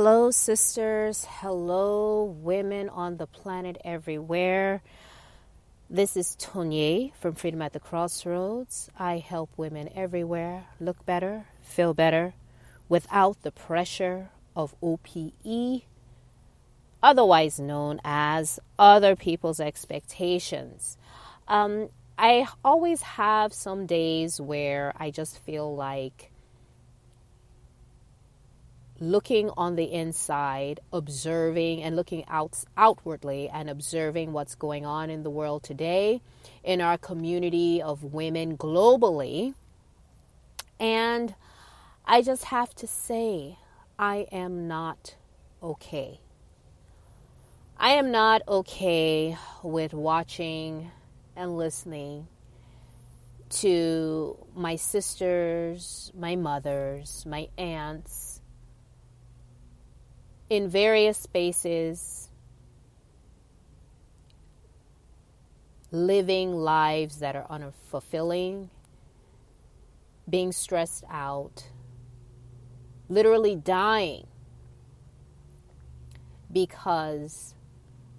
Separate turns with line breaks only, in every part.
Hello, sisters. Hello, women on the planet everywhere. This is Tonye from Freedom at the Crossroads. I help women everywhere look better, feel better, without the pressure of OPE, otherwise known as other people's expectations. Um, I always have some days where I just feel like looking on the inside, observing and looking out outwardly and observing what's going on in the world today, in our community of women globally. And I just have to say, I am not okay. I am not okay with watching and listening to my sisters, my mothers, my aunts, in various spaces, living lives that are unfulfilling, being stressed out, literally dying because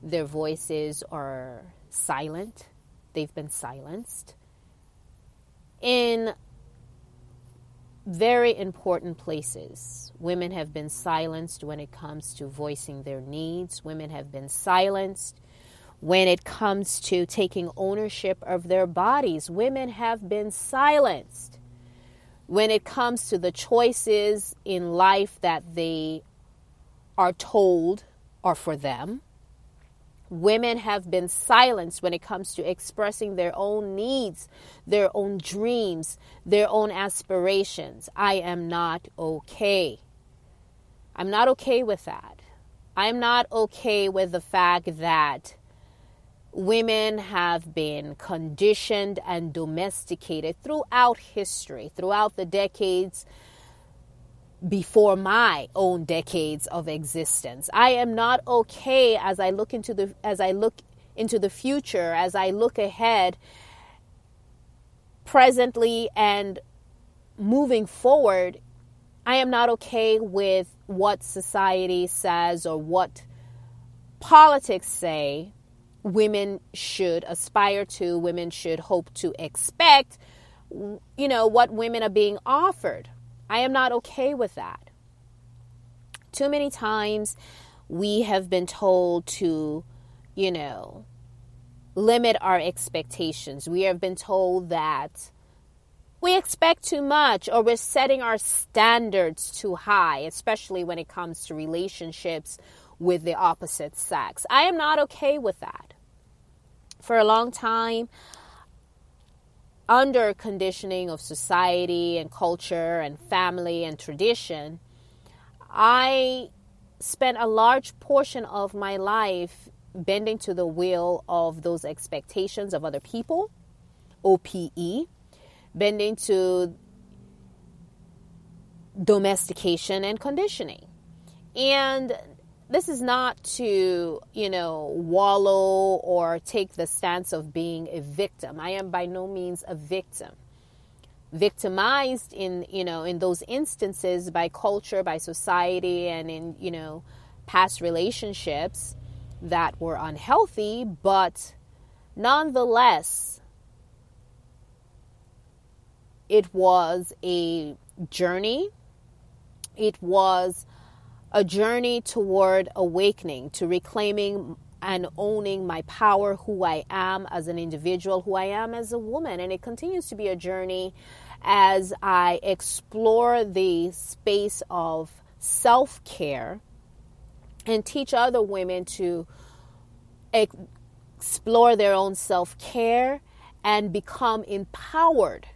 their voices are silent, they've been silenced. In very important places. Women have been silenced when it comes to voicing their needs. Women have been silenced when it comes to taking ownership of their bodies. Women have been silenced when it comes to the choices in life that they are told are for them. Women have been silenced when it comes to expressing their own needs, their own dreams, their own aspirations. I am not okay. I'm not okay with that. I'm not okay with the fact that women have been conditioned and domesticated throughout history, throughout the decades before my own decades of existence. I am not okay as I look into the as I look into the future, as I look ahead presently and moving forward. I am not okay with what society says or what politics say women should aspire to, women should hope to expect, you know, what women are being offered. I am not okay with that. Too many times we have been told to, you know, limit our expectations. We have been told that we expect too much or we're setting our standards too high, especially when it comes to relationships with the opposite sex. I am not okay with that. For a long time, under conditioning of society and culture and family and tradition, I spent a large portion of my life bending to the will of those expectations of other people, OPE, bending to domestication and conditioning. And this is not to, you know, wallow or take the stance of being a victim. I am by no means a victim. Victimized in, you know, in those instances by culture, by society, and in, you know, past relationships that were unhealthy, but nonetheless, it was a journey. It was a journey toward awakening, to reclaiming and owning my power, who I am as an individual, who I am as a woman. And it continues to be a journey as I explore the space of self care and teach other women to explore their own self care and become empowered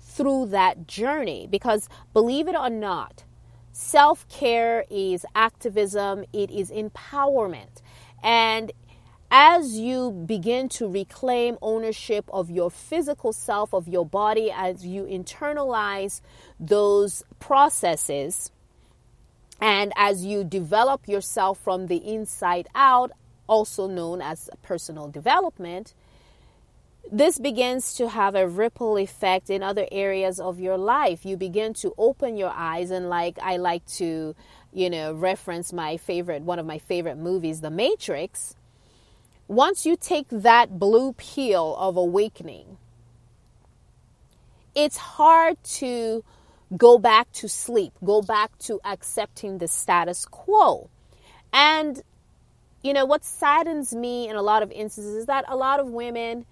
through that journey. Because believe it or not, Self care is activism, it is empowerment. And as you begin to reclaim ownership of your physical self, of your body, as you internalize those processes, and as you develop yourself from the inside out, also known as personal development, this begins to have a ripple effect in other areas of your life. You begin to open your eyes, and like I like to, you know, reference my favorite, one of my favorite movies, The Matrix. Once you take that blue pill of awakening, it's hard to go back to sleep, go back to accepting the status quo. And, you know, what saddens me in a lot of instances is that a lot of women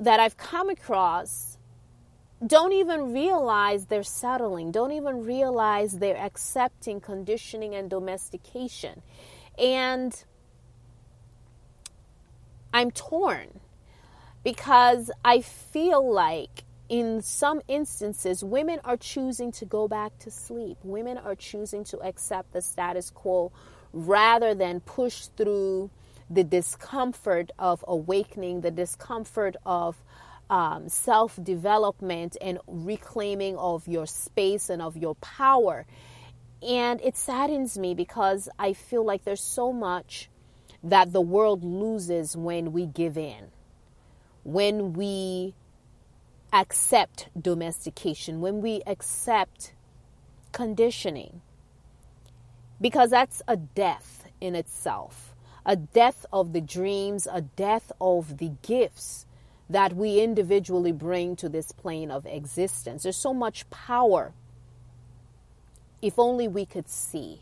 that I've come across don't even realize they're settling, don't even realize they're accepting conditioning and domestication. And I'm torn because I feel like in some instances, women are choosing to go back to sleep. Women are choosing to accept the status quo rather than push through the discomfort of awakening, the discomfort of um, self development and reclaiming of your space and of your power. And it saddens me because I feel like there's so much that the world loses when we give in, when we accept domestication, when we accept conditioning, because that's a death in itself a death of the dreams, a death of the gifts that we individually bring to this plane of existence. There's so much power. If only we could see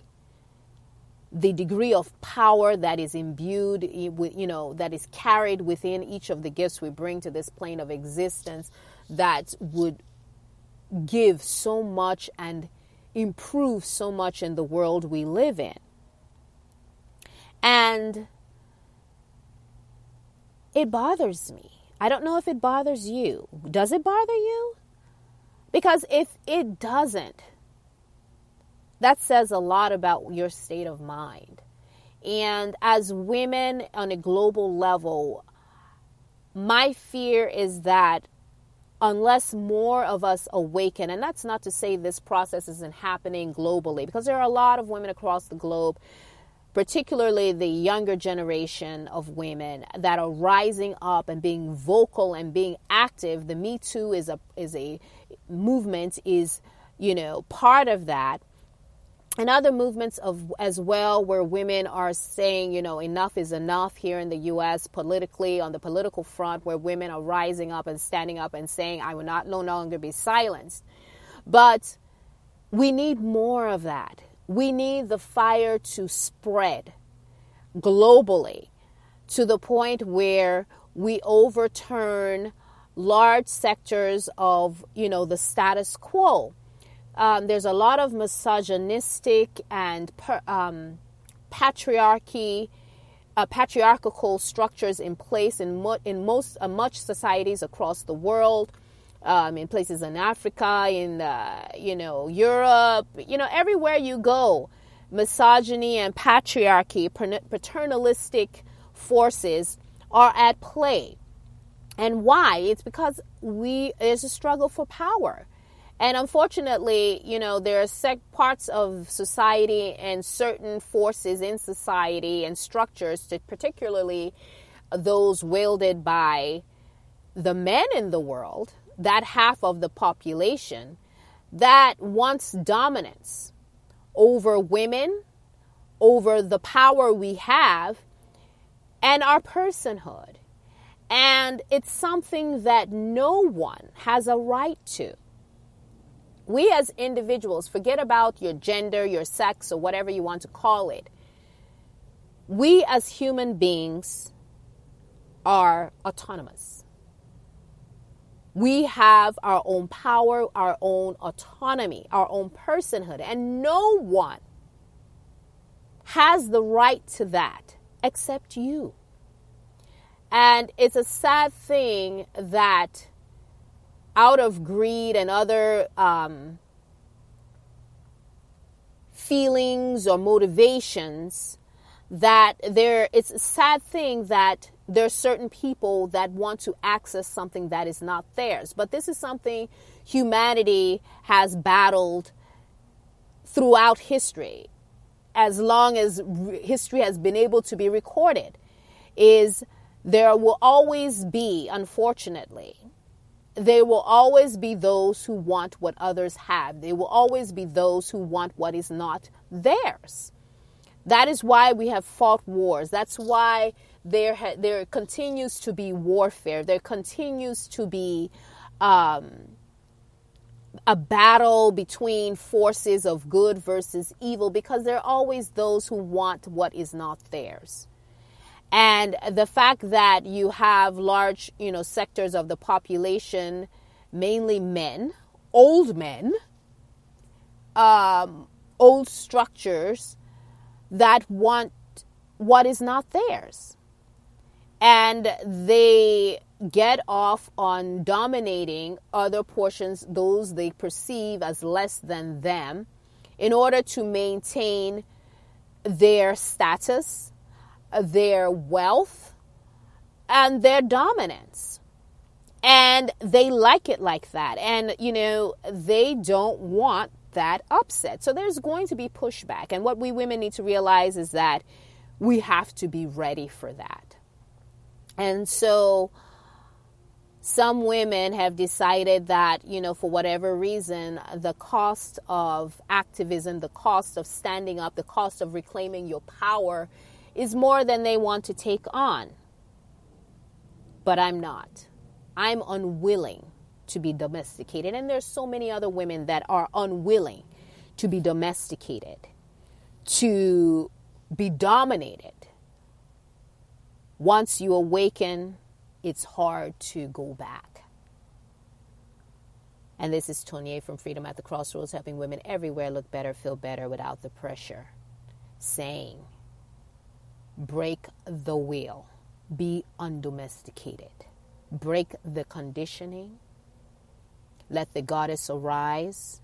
the degree of power that is imbued you know, that is carried within each of the gifts we bring to this plane of existence that would give so much and improve so much in the world we live in. And it bothers me. I don't know if it bothers you. Does it bother you? Because if it doesn't, that says a lot about your state of mind. And as women on a global level, my fear is that unless more of us awaken, and that's not to say this process isn't happening globally, because there are a lot of women across the globe particularly the younger generation of women that are rising up and being vocal and being active. The me too is a is a movement is you know part of that. And other movements of as well where women are saying you know enough is enough here in the US politically on the political front where women are rising up and standing up and saying I will not no longer be silenced. But we need more of that we need the fire to spread globally to the point where we overturn large sectors of you know the status quo. Um, there's a lot of misogynistic and per, um, patriarchy uh, patriarchal structures in place in, mo- in most uh, much societies across the world um, in places in Africa, in uh, you know Europe, you know everywhere you go, misogyny and patriarchy, paternalistic forces are at play. And why? It's because we there's a struggle for power. And unfortunately, you know, there are parts of society and certain forces in society and structures, particularly those wielded by the men in the world, that half of the population that wants dominance over women, over the power we have, and our personhood. And it's something that no one has a right to. We as individuals, forget about your gender, your sex, or whatever you want to call it. We as human beings are autonomous. We have our own power, our own autonomy, our own personhood, and no one has the right to that except you. And it's a sad thing that out of greed and other um, feelings or motivations, that there it's a sad thing that there's certain people that want to access something that is not theirs. But this is something humanity has battled throughout history, as long as history has been able to be recorded, is there will always be, unfortunately, there will always be those who want what others have. There will always be those who want what is not theirs. That is why we have fought wars. That's why there ha- there continues to be warfare. There continues to be um, a battle between forces of good versus evil because there are always those who want what is not theirs. And the fact that you have large, you know, sectors of the population, mainly men, old men, um, old structures that want what is not theirs. And they get off on dominating other portions, those they perceive as less than them, in order to maintain their status, their wealth, and their dominance. And they like it like that. And, you know, they don't want that upset. So there's going to be pushback. And what we women need to realize is that we have to be ready for that. And so some women have decided that, you know, for whatever reason, the cost of activism, the cost of standing up, the cost of reclaiming your power is more than they want to take on. But I'm not. I'm unwilling to be domesticated. And there's so many other women that are unwilling to be domesticated, to be dominated. Once you awaken, it's hard to go back. And this is Tonye from Freedom at the Crossroads, helping women everywhere look better, feel better without the pressure. Saying, break the wheel, be undomesticated, break the conditioning let the goddess arise.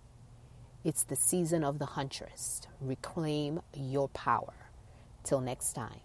It's the season of the huntress. Reclaim your power. Till next time.